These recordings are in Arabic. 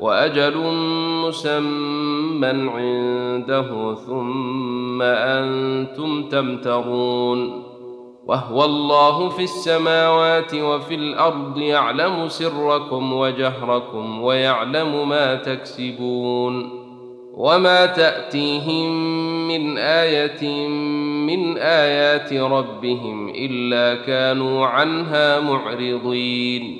وأجل مسمى عنده ثم أنتم تمترون وهو الله في السماوات وفي الأرض يعلم سركم وجهركم ويعلم ما تكسبون وما تأتيهم من آية من آيات ربهم إلا كانوا عنها معرضين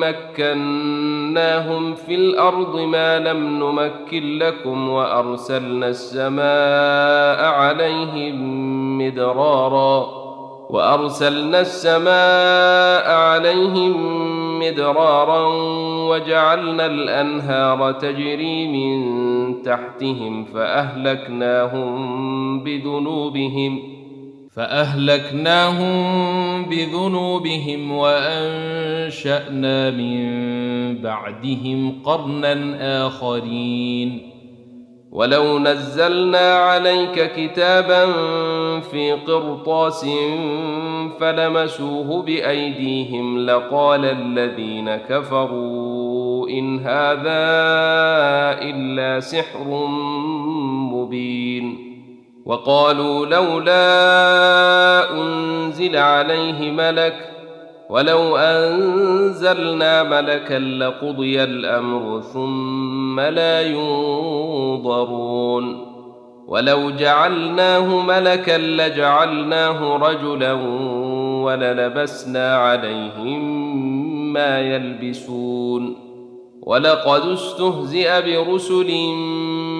مكناهم في الأرض ما لم نمكن لكم وأرسلنا السماء عليهم مدرارا وأرسلنا السماء عليهم مدرارا وجعلنا الأنهار تجري من تحتهم فأهلكناهم بذنوبهم فأهلكناهم بذنوبهم وأنشأنا من بعدهم قرنا آخرين. ولو نزلنا عليك كتابا في قرطاس فلمسوه بأيديهم لقال الذين كفروا إن هذا إلا سحر مبين. وقالوا لولا أنزل عليه ملك ولو أنزلنا ملكا لقضي الأمر ثم لا ينظرون ولو جعلناه ملكا لجعلناه رجلا وللبسنا عليهم ما يلبسون ولقد استهزئ برسل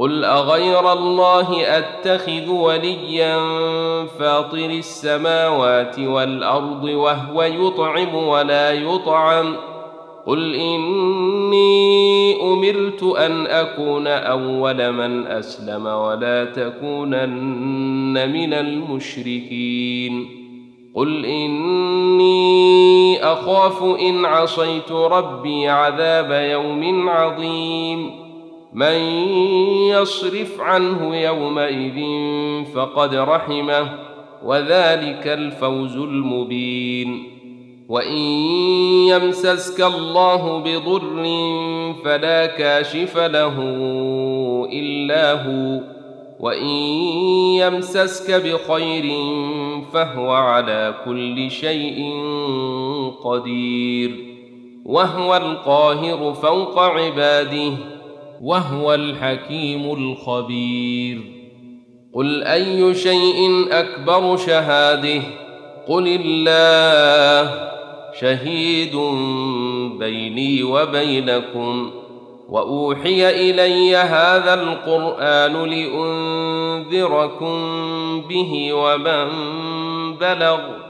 قل اغير الله اتخذ وليا فاطر السماوات والارض وهو يطعم ولا يطعم قل اني امرت ان اكون اول من اسلم ولا تكونن من المشركين قل اني اخاف ان عصيت ربي عذاب يوم عظيم من يصرف عنه يومئذ فقد رحمه وذلك الفوز المبين. وإن يمسسك الله بضر فلا كاشف له إلا هو وإن يمسسك بخير فهو على كل شيء قدير. وهو القاهر فوق عباده وهو الحكيم الخبير. قل أي شيء أكبر شهاده؟ قل الله شهيد بيني وبينكم. وأوحي إلي هذا القرآن لأنذركم به ومن بلغ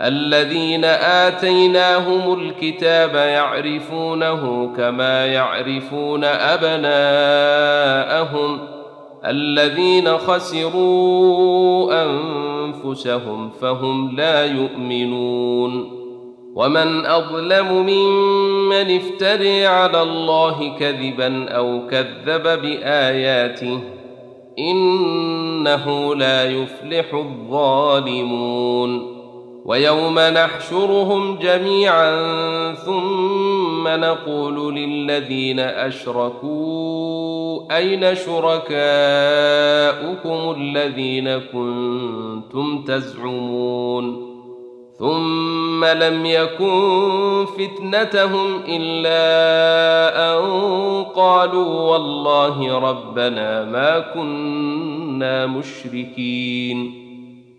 الذين آتيناهم الكتاب يعرفونه كما يعرفون أبناءهم الذين خسروا أنفسهم فهم لا يؤمنون ومن أظلم ممن افتري على الله كذبا أو كذب بآياته إنه لا يفلح الظالمون ويوم نحشرهم جميعا ثم نقول للذين أشركوا أين شركاؤكم الذين كنتم تزعمون ثم لم يكن فتنتهم إلا أن قالوا والله ربنا ما كنا مشركين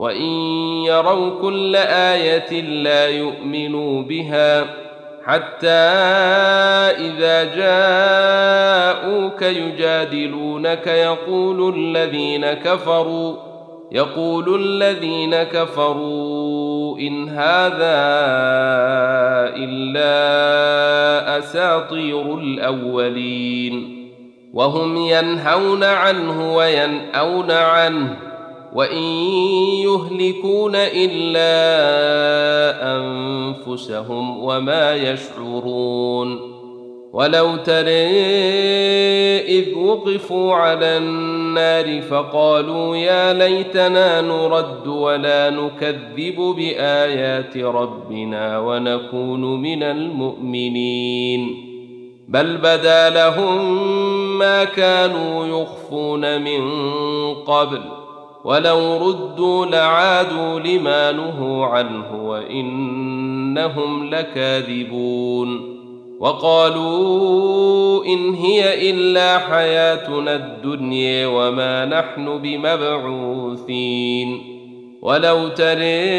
وإن يروا كل آية لا يؤمنوا بها حتى إذا جاءوك يجادلونك يقول الذين كفروا يقول الذين كفروا إن هذا إلا أساطير الأولين وهم ينهون عنه وينأون عنه. وإن يهلكون إلا أنفسهم وما يشعرون ولو ترى إذ وقفوا على النار فقالوا يا ليتنا نرد ولا نكذب بآيات ربنا ونكون من المؤمنين بل بدا لهم ما كانوا يخفون من قبل ولو ردوا لعادوا لما نهوا عنه وإنهم لكاذبون وقالوا إن هي إلا حياتنا الدنيا وما نحن بمبعوثين ولو ترى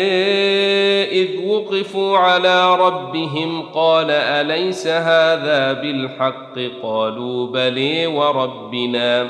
إذ وقفوا على ربهم قال أليس هذا بالحق قالوا بلي وربنا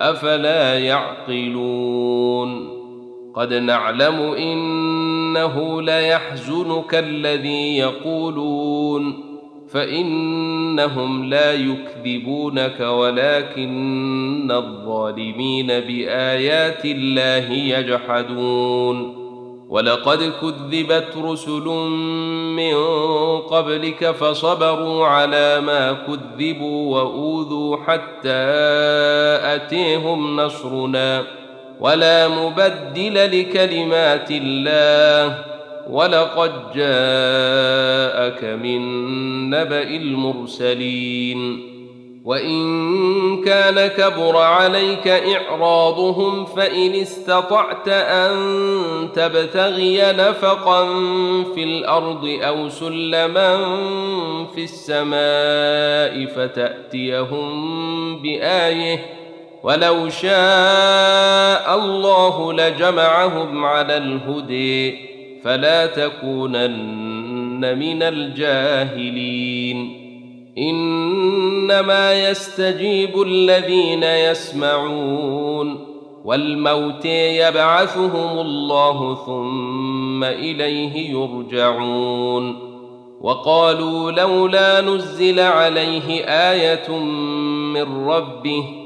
أفلا يعقلون؟ قد نعلم إنه ليحزنك الذي يقولون فإنهم لا يكذبونك ولكن الظالمين بآيات الله يجحدون. ولقد كذبت رسل من قبلك فصبروا على ما كذبوا وأوذوا حتى أتيهم نصرنا ولا مبدل لكلمات الله ولقد جاءك من نبأ المرسلين وإن كان كبر عليك إعراضهم فإن استطعت أن تبتغي نفقا في الأرض أو سلما في السماء فتأتيهم بآية ولو شاء الله لجمعهم على الهدي فلا تكونن من الجاهلين إنما يستجيب الذين يسمعون والموت يبعثهم الله ثم إليه يرجعون وقالوا لولا نزل عليه آية من ربه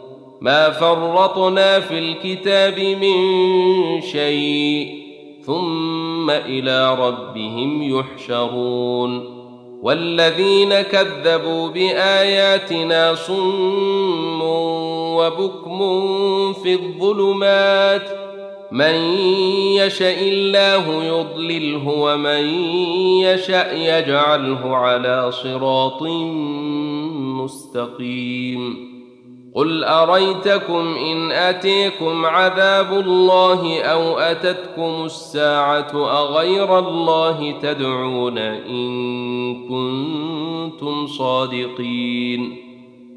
ما فرطنا في الكتاب من شيء ثم إلى ربهم يحشرون والذين كذبوا بآياتنا صم وبكم في الظلمات من يشا الله يضلله ومن يشا يجعله على صراط مستقيم قل اريتكم ان اتيكم عذاب الله أو اتتكم الساعة اغير الله تدعون ان كنتم صادقين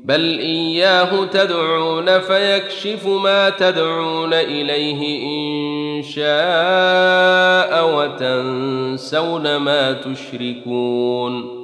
بل اياه تدعون فيكشف ما تدعون اليه ان شاء وتنسون ما تشركون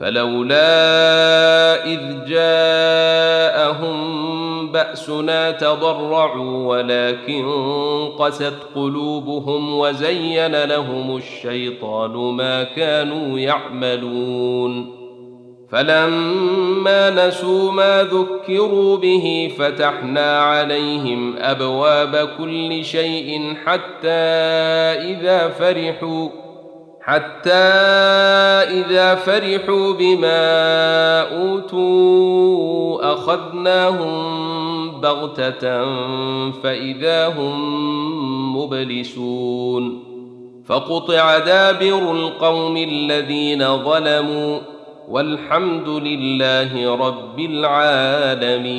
فلولا إذ جاءهم بأسنا تضرعوا ولكن قست قلوبهم وزين لهم الشيطان ما كانوا يعملون فلما نسوا ما ذكروا به فتحنا عليهم أبواب كل شيء حتى إذا فرحوا حتى إذا فرحوا بما أوتوا أخذناهم بغتة فإذا هم مبلسون. فقطع دابر القوم الذين ظلموا والحمد لله رب العالمين.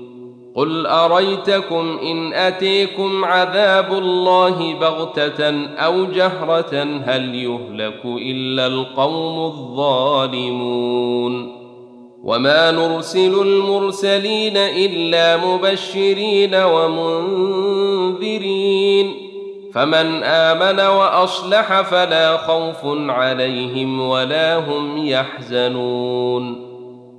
قل اريتكم ان اتيكم عذاب الله بغته أو جهره هل يهلك الا القوم الظالمون وما نرسل المرسلين الا مبشرين ومنذرين فمن امن واصلح فلا خوف عليهم ولا هم يحزنون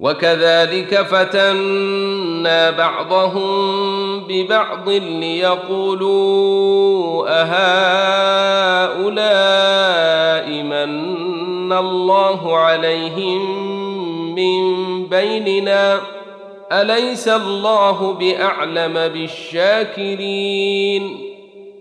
وكذلك فتنا بعضهم ببعض ليقولوا أهؤلاء من الله عليهم من بيننا؟ أليس الله بأعلم بالشاكرين؟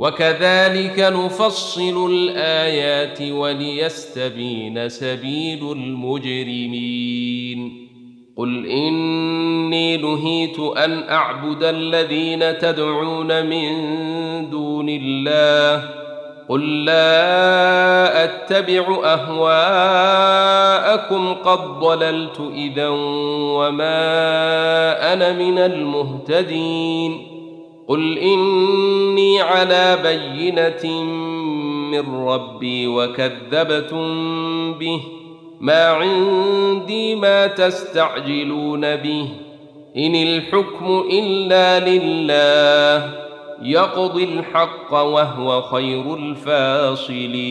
وكذلك نفصل الآيات وليستبين سبيل المجرمين. قل إني نهيت أن أعبد الذين تدعون من دون الله. قل لا أتبع أهواءكم قد ضللت إذا وما أنا من المهتدين. قل اني على بينه من ربي وكذبتم به ما عندي ما تستعجلون به ان الحكم الا لله يقضي الحق وهو خير الفاصلين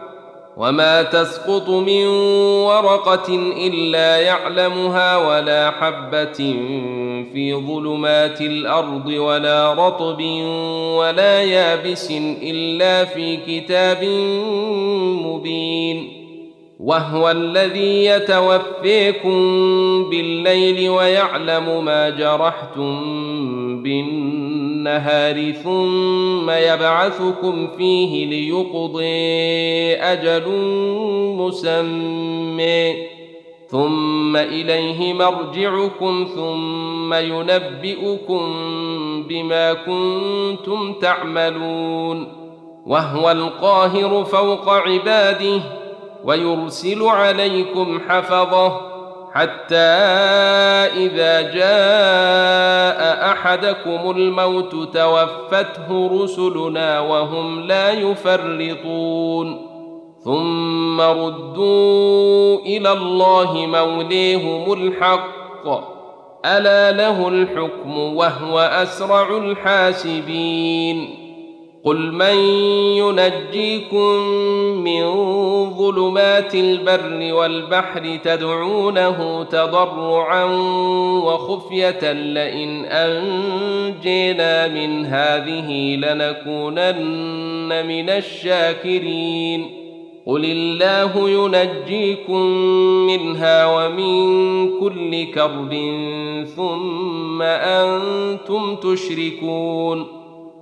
وما تسقط من ورقه الا يعلمها ولا حبه في ظلمات الأرض ولا رطب ولا يابس الا في كتاب مبين وهو الذي يتوفيكم بالليل ويعلم ما جرحتم بالنهار ثم يبعثكم فيه ليقضي أجل مسمى. ثم إليه مرجعكم ثم ينبئكم بما كنتم تعملون. وهو القاهر فوق عباده. ويرسل عليكم حفظه حتى إذا جاء أحدكم الموت توفته رسلنا وهم لا يفرطون. ثم ردوا إلى الله موليهم الحق. ألا له الحكم وهو أسرع الحاسبين. قل من ينجيكم من ظلمات البر والبحر تدعونه تضرعا وخفيه لئن انجينا من هذه لنكونن من الشاكرين قل الله ينجيكم منها ومن كل كرب ثم أنتم تشركون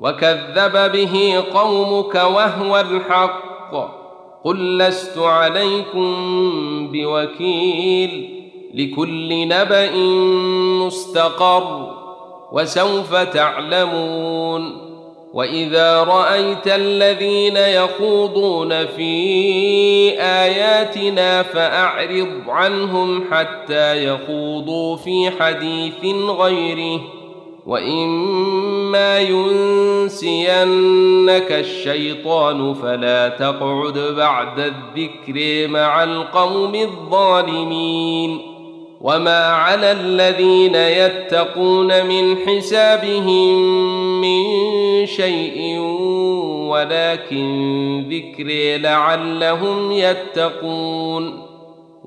وكذب به قومك وهو الحق. قل لست عليكم بوكيل لكل نبأ مستقر وسوف تعلمون. وإذا رأيت الذين يخوضون في آياتنا فأعرض عنهم حتى يخوضوا في حديث غيره. واما ينسينك الشيطان فلا تقعد بعد الذكر مع القوم الظالمين وما على الذين يتقون من حسابهم من شيء ولكن ذكر لعلهم يتقون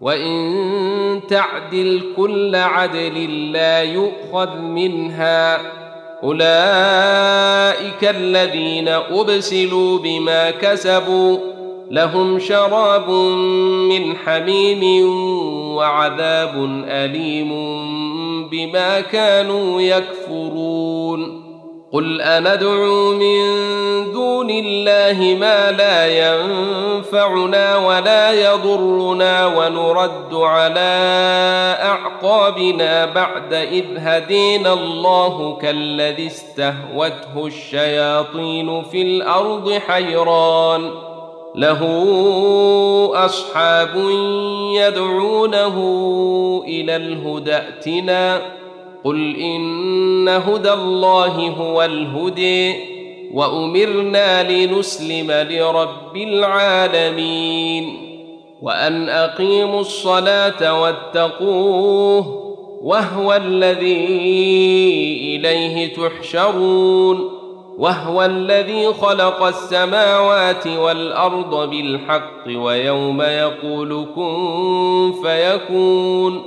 وان تعدل كل عدل لا يؤخذ منها اولئك الذين ابسلوا بما كسبوا لهم شراب من حميم وعذاب اليم بما كانوا يكفرون قل اندعو من دون الله ما لا ينفعنا ولا يضرنا ونرد على اعقابنا بعد اذ هدينا الله كالذي استهوته الشياطين في الأرض حيران له اصحاب يدعونه إلى الهدى ائتنا قل ان هدى الله هو الهدي وامرنا لنسلم لرب العالمين وان اقيموا الصلاه واتقوه وهو الذي اليه تحشرون وهو الذي خلق السماوات والارض بالحق ويوم يقول كن فيكون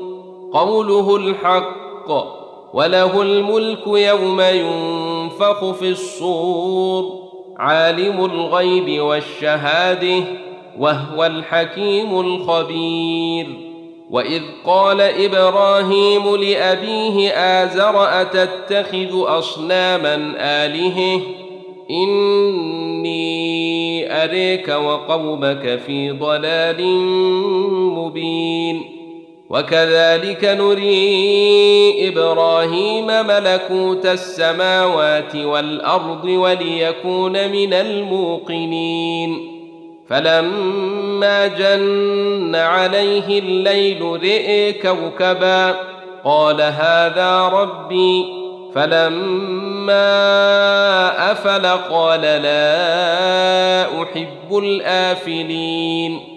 قوله الحق وله الملك يوم ينفخ في الصور عالم الغيب والشهادة وهو الحكيم الخبير. وإذ قال إبراهيم لأبيه آزر أتتخذ أصناما آلهة؟ إني أريك وقومك في ضلال مبين. وكذلك نري إبراهيم ملكوت السماوات والأرض وليكون من الموقنين. فلما جن عليه الليل رئ كوكبا قال هذا ربي. فلما أفل قال لا أحب الآفلين.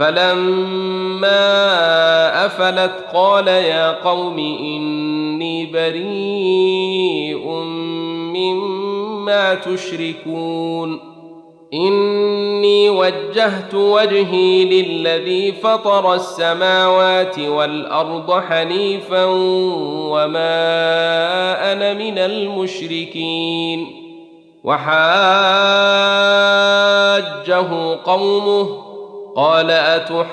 فلما أفلت قال يا قوم إني بريء مما تشركون. إني وجهت وجهي للذي فطر السماوات والأرض حنيفا وما أنا من المشركين. وحاجه قومه قال أتحاجوني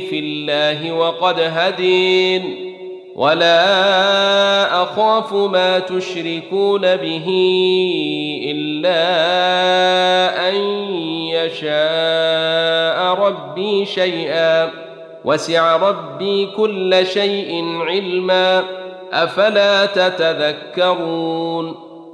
في الله وقد هدين ولا أخاف ما تشركون به إلا أن يشاء ربي شيئا وسع ربي كل شيء علما أفلا تتذكرون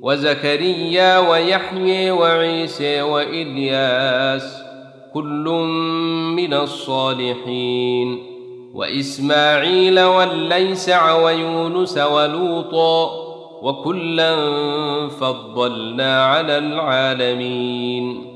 وزكريا ويحيى وعيسى وإلياس كل من الصالحين وإسماعيل والليسع ويونس ولوطا وكلا فضلنا على العالمين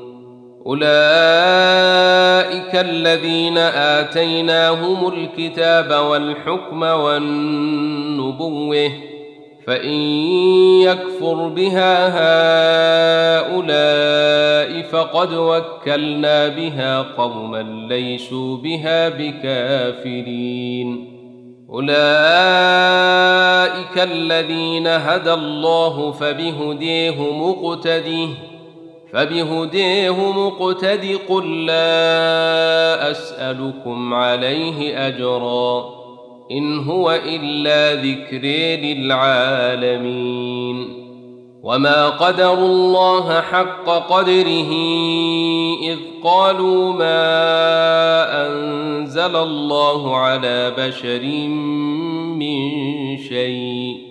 أولئك الذين آتيناهم الكتاب والحكم والنبوة فإن يكفر بها هؤلاء فقد وكلنا بها قوما ليسوا بها بكافرين. أولئك الذين هدى الله فبهديه مقتديه فبهديه مقتد قل لا أسألكم عليه أجرا إن هو إلا ذكر للعالمين وما قدروا الله حق قدره إذ قالوا ما أنزل الله على بشر من شيء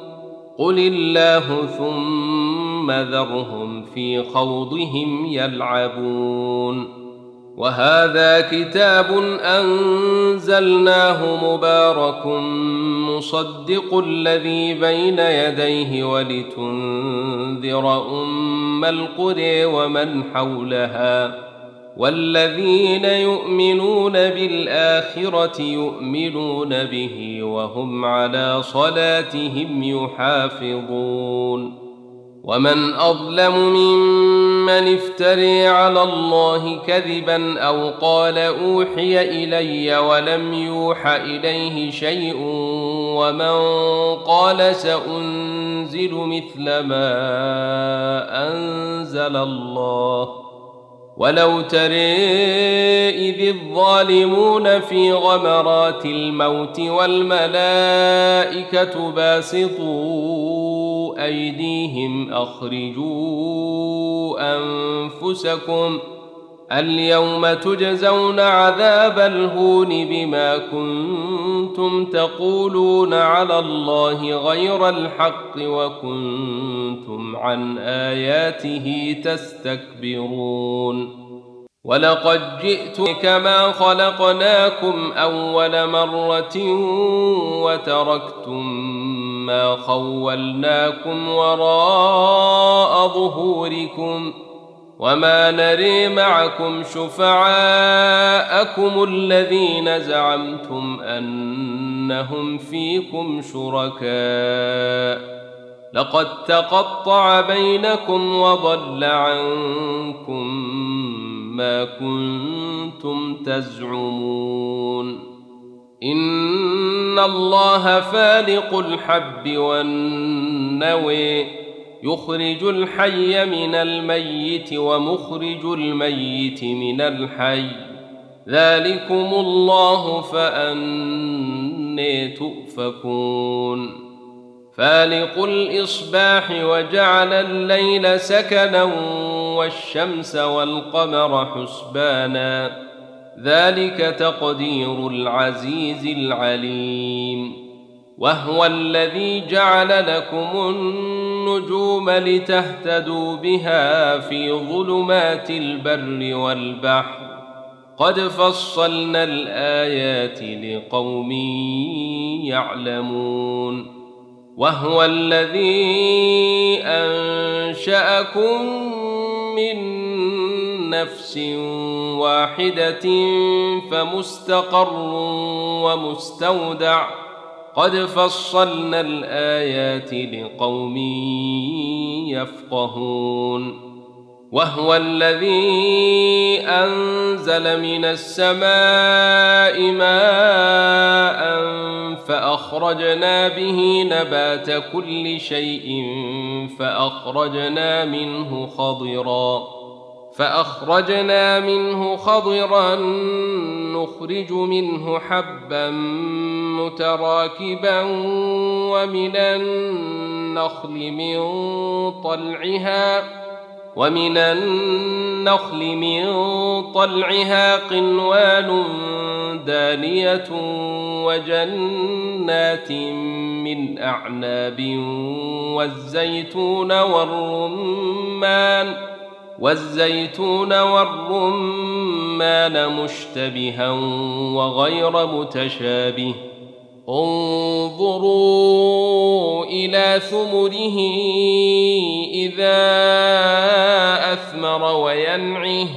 قل الله ثم ذرهم في خوضهم يلعبون وهذا كتاب انزلناه مبارك مصدق الذي بين يديه ولتنذر ام القرى ومن حولها والذين يؤمنون بالآخرة يؤمنون به وهم على صلاتهم يحافظون. ومن أظلم ممن افتري على الله كذبا أو قال أوحي إلي ولم يوح إليه شيء ومن قال سأنزل مثل ما أنزل الله ولو ترى إذ الظالمون في غمرات الموت والملائكة باسطوا أيديهم أخرجوا أنفسكم اليوم تجزون عذاب الهون بما كنتم تقولون على الله غير الحق وكنتم عن آياته تستكبرون. ولقد جئت كما خلقناكم أول مرة وتركتم ما خولناكم وراء ظهوركم. وما نري معكم شفعاءكم الذين زعمتم انهم فيكم شركاء لقد تقطع بينكم وضل عنكم ما كنتم تزعمون ان الله فالق الحب والنوي يخرج الحي من الميت ومخرج الميت من الحي. ذلكم الله فأني تؤفكون. فالق الإصباح وجعل الليل سكنا والشمس والقمر حسبانا. ذلك تقدير العزيز العليم. وهو الذي جعل لكم النجوم لتهتدوا بها في ظلمات البر والبحر. قد فصلنا الآيات لقوم يعلمون. وهو الذي أنشأكم من نفس واحدة فمستقر ومستودع. قد فصلنا الآيات لقوم يفقهون. وهو الذي أنزل من السماء ماء فأخرجنا به نبات كل شيء فأخرجنا منه خضرا. فأخرجنا منه خضرا نخرج منه حبا متراكبا ومن النخل من طلعها ومن النخل من طلعها قنوان دانية وجنات من أعناب والزيتون والرمان والزيتون والرمان مشتبها وغير متشابه. انظروا إلى ثمره إذا أثمر وينعه.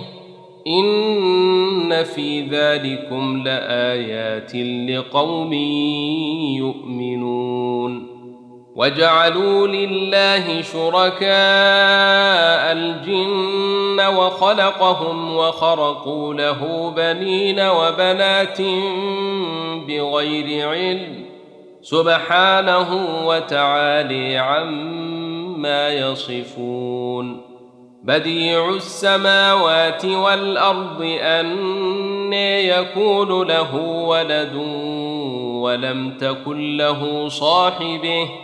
إن في ذلكم لآيات لقوم يؤمنون. وجعلوا لله شركاء الجن وخلقهم وخرقوا له بنين وبنات بغير علم سبحانه وتعالي عما يصفون بديع السماوات والأرض أن يكون له ولد ولم تكن له صاحبه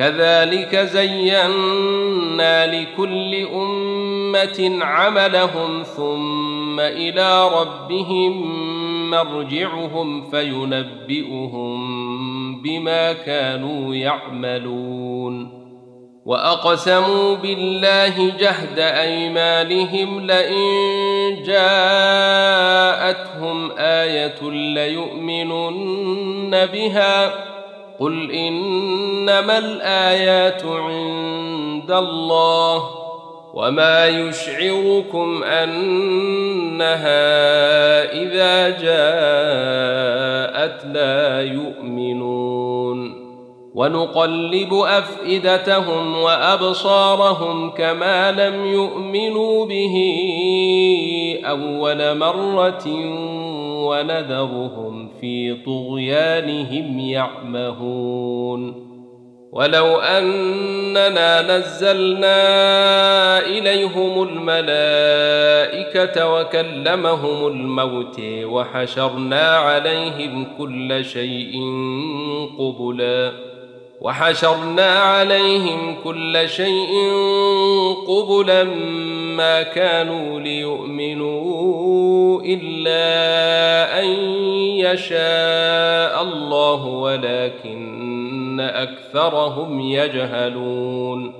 كذلك زينا لكل أمة عملهم ثم إلى ربهم مرجعهم فينبئهم بما كانوا يعملون. وأقسموا بالله جهد أيمانهم لئن جاءتهم آية ليؤمنن بها قل انما الايات عند الله وما يشعركم انها اذا جاءت لا يؤمنون ونقلب أفئدتهم وأبصارهم كما لم يؤمنوا به أول مرة ونذرهم في طغيانهم يعمهون. ولو أننا نزلنا إليهم الملائكة وكلمهم الموت وحشرنا عليهم كل شيء قبلا وحشرنا عليهم كل شيء قبلا ما كانوا ليؤمنوا إلا أن يشاء الله ولكن أكثرهم يجهلون.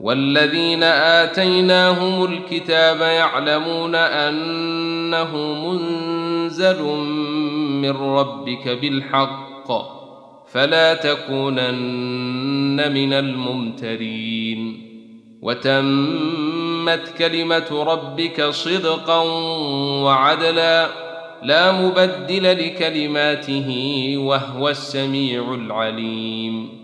والذين آتيناهم الكتاب يعلمون أنه منزل من ربك بالحق فلا تكونن من الممترين. وتمت كلمة ربك صدقا وعدلا لا مبدل لكلماته وهو السميع العليم.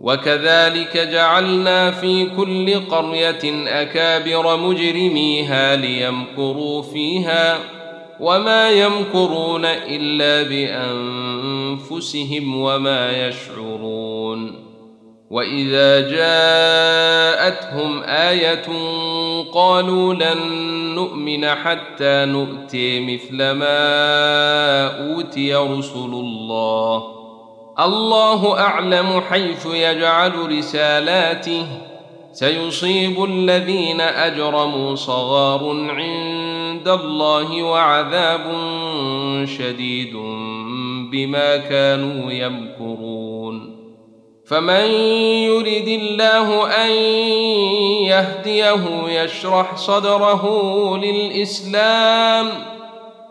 وكذلك جعلنا في كل قرية أكابر مجرميها ليمكروا فيها وما يمكرون إلا بأنفسهم وما يشعرون وإذا جاءتهم آية قالوا لن نؤمن حتى نؤتي مثل ما أوتي رسل الله الله أعلم حيث يجعل رسالاته. سيصيب الذين أجرموا صغار عند الله وعذاب شديد بما كانوا يمكرون. فمن يرد الله أن يهديه يشرح صدره للإسلام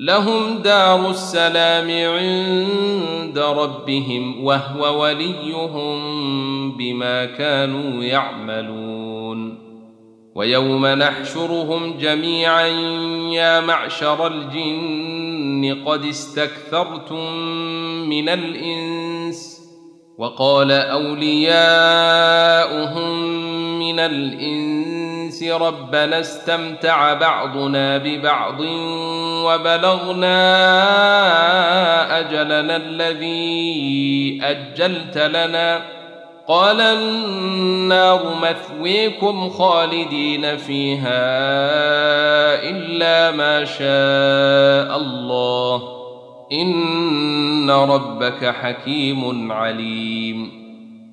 لهم دار السلام عند ربهم وهو وليهم بما كانوا يعملون. ويوم نحشرهم جميعا يا معشر الجن قد استكثرتم من الإنس وقال أولياؤهم من الإنس ربنا استمتع بعضنا ببعض وبلغنا أجلنا الذي أجلت لنا. قال النار مثويكم خالدين فيها إلا ما شاء الله. إن ربك حكيم عليم.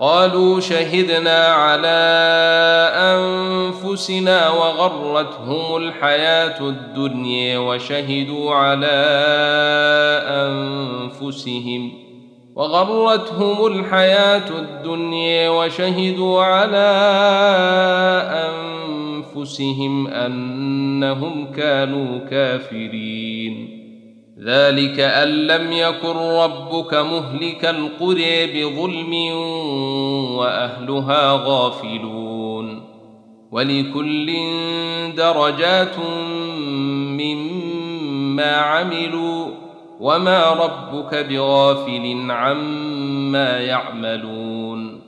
قالوا شهدنا على أنفسنا وغرتهم الحياة الدنيا وشهدوا على أنفسهم وغرتهم الحياة الدنيا وشهدوا على أنفسهم أنهم كانوا كافرين. ذلك أن لم يكن ربك مهلك القرى بظلم وأهلها غافلون. ولكل درجات مما عملوا وما ربك بغافل عما يعملون.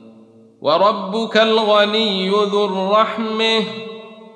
وربك الغني ذو الرحمة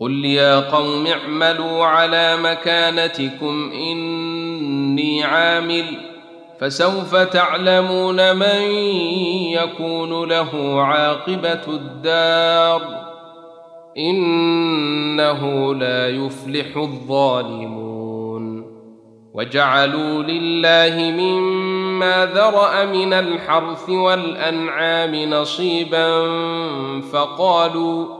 قل يا قوم اعملوا على مكانتكم اني عامل فسوف تعلمون من يكون له عاقبه الدار انه لا يفلح الظالمون وجعلوا لله مما ذرأ من الحرث والأنعام نصيبا فقالوا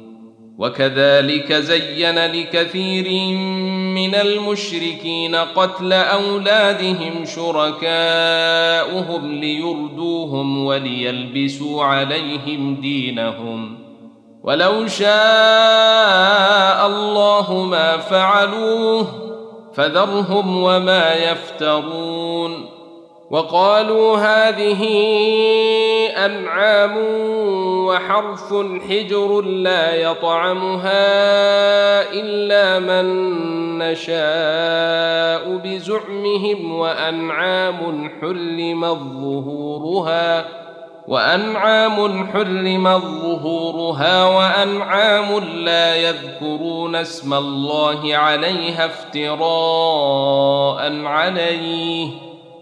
وكذلك زين لكثير من المشركين قتل أولادهم شركاؤهم ليردوهم وليلبسوا عليهم دينهم. ولو شاء الله ما فعلوه فذرهم وما يفترون. وقالوا هذه أنعام وحرث حجر لا يطعمها إلا من نشاء بزعمهم وأنعام حرمت ظهورها وأنعام حرمت ظهورها وأنعام لا يذكرون اسم الله عليها افتراء عليه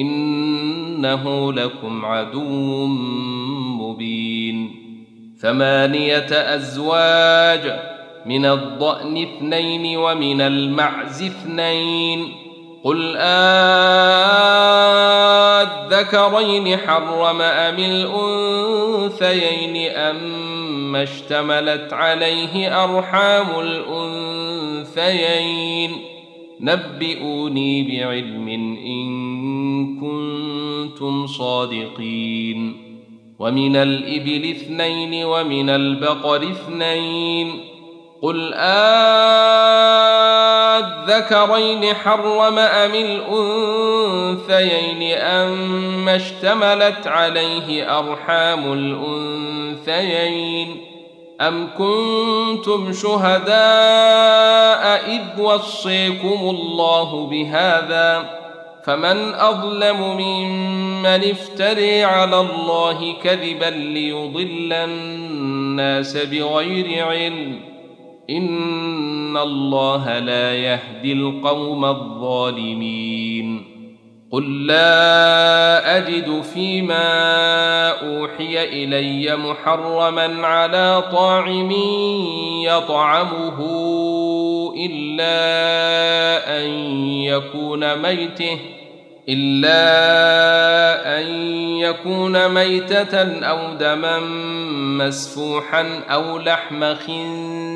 إنه لكم عدو مبين. ثمانية أزواج من الضأن اثنين ومن المعز اثنين. قل آذكرين حرم أم الأنثيين اما اشتملت عليه أرحام الأنثيين؟ نبئوني بعلم إن كنتم صادقين. ومن الإبل اثنين ومن البقر اثنين. قل آذكرين حرم أم الأنثيين اما اشتملت عليه أرحام الأنثيين؟ أم كنتم شهداء إذ وصيكم الله بهذا فمن أظلم ممن افتري على الله كذبا ليضل الناس بغير علم إن الله لا يهدي القوم الظالمين قل لا اجد فيما اوحي الي محرما على طاعم يطعمه الا ان يكون ميته الا ان يكون ميته أو دما مسفوحا أو لحم خنزير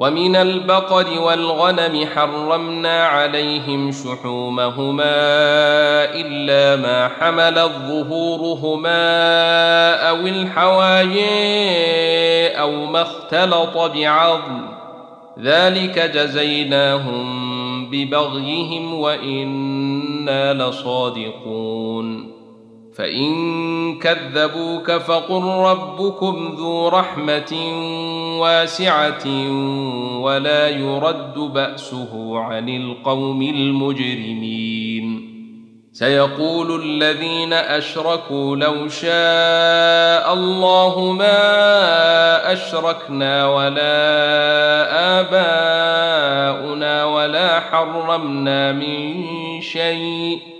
ومن البقر والغنم حرمنا عليهم شحومهما إلا ما حملت ظهورهما أو الحوايا أو ما اختلط بعظم. ذلك جزيناهم ببغيهم وإنا لصادقون. فإن كذبوك فقل ربكم ذو رحمة واسعة ولا يرد بأسه عن القوم المجرمين. سيقول الذين أشركوا لو شاء الله ما أشركنا ولا آباؤنا ولا حرمنا من شيء.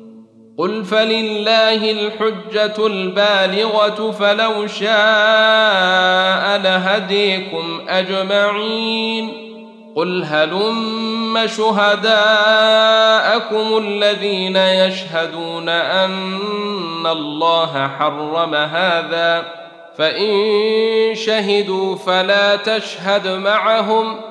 قل فلله الحجه البالغه فلو شاء لهديكم اجمعين قل هلم شهداءكم الذين يشهدون ان الله حرم هذا فان شهدوا فلا تشهد معهم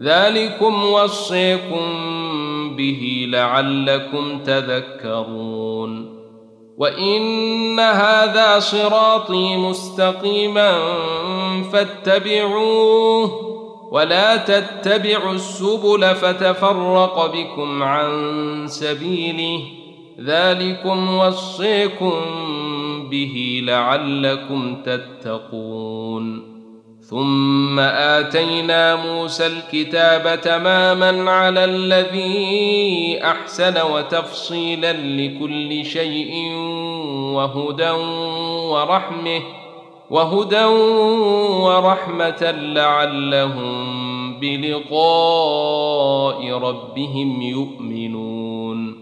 ذلكم وصاكم به لعلكم تذكرون. وإن هذا صراطي مستقيما فاتبعوه ولا تتبعوا السبل فتفرق بكم عن سبيله. ذلكم وصيكم به لعلكم تتقون. ثم آتينا موسى الكتاب تماما على الذي أحسن وتفصيلا لكل شيء وهدى ورحمة وهدى ورحمة لعلهم بلقاء ربهم يؤمنون.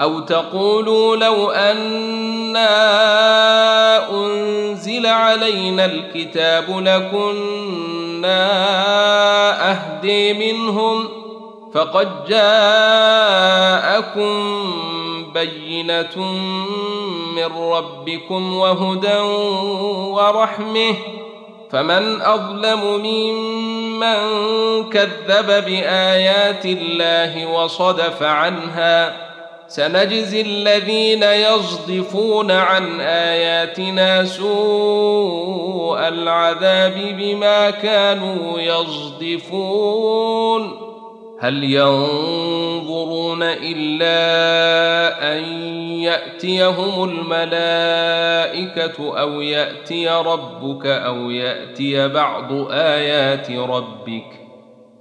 أو تقولوا لو أنا أنزل علينا الكتاب لكنا أهدي منهم فقد جاءكم بينة من ربكم وهدى ورحمة فمن أظلم ممن كذب بآيات الله وصدف عنها سنجزي الذين يصدفون عن آياتنا سوء العذاب بما كانوا يصدفون. هل ينظرون إلا أن يأتيهم الملائكة أو يأتي ربك أو يأتي بعض آيات ربك؟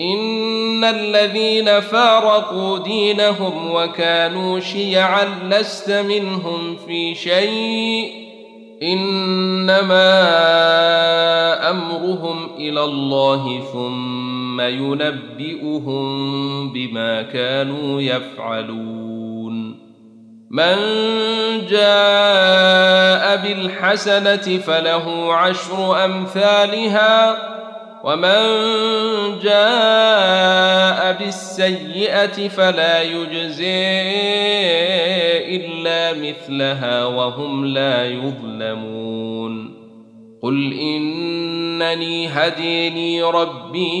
إن الذين فارقوا دينهم وكانوا شيعا لست منهم في شيء إنما أمرهم إلى الله ثم ينبئهم بما كانوا يفعلون. من جاء بالحسنة فله عشر أمثالها ومن جاء بالسيئه فلا يجزي الا مثلها وهم لا يظلمون قل انني هديني ربي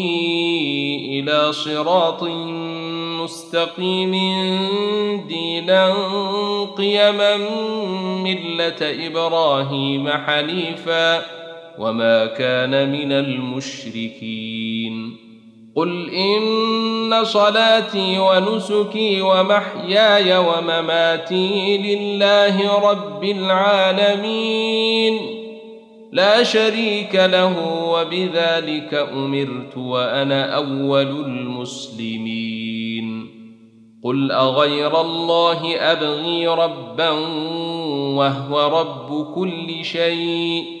إلى صراط مستقيم دينا قيما مله إبراهيم حنيفا وما كان من المشركين قل ان صلاتي ونسكي ومحياي ومماتي لله رب العالمين لا شريك له وبذلك امرت وأنا اول المسلمين قل اغير الله ابغي ربا وهو رب كل شيء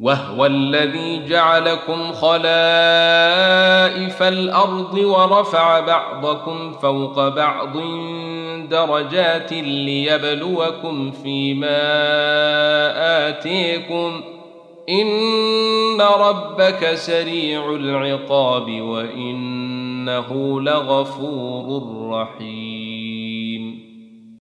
وهو الذي جعلكم خلائف الأرض ورفع بعضكم فوق بعض درجات ليبلوكم فيما اتيكم ان ربك سريع العقاب وانه لغفور رحيم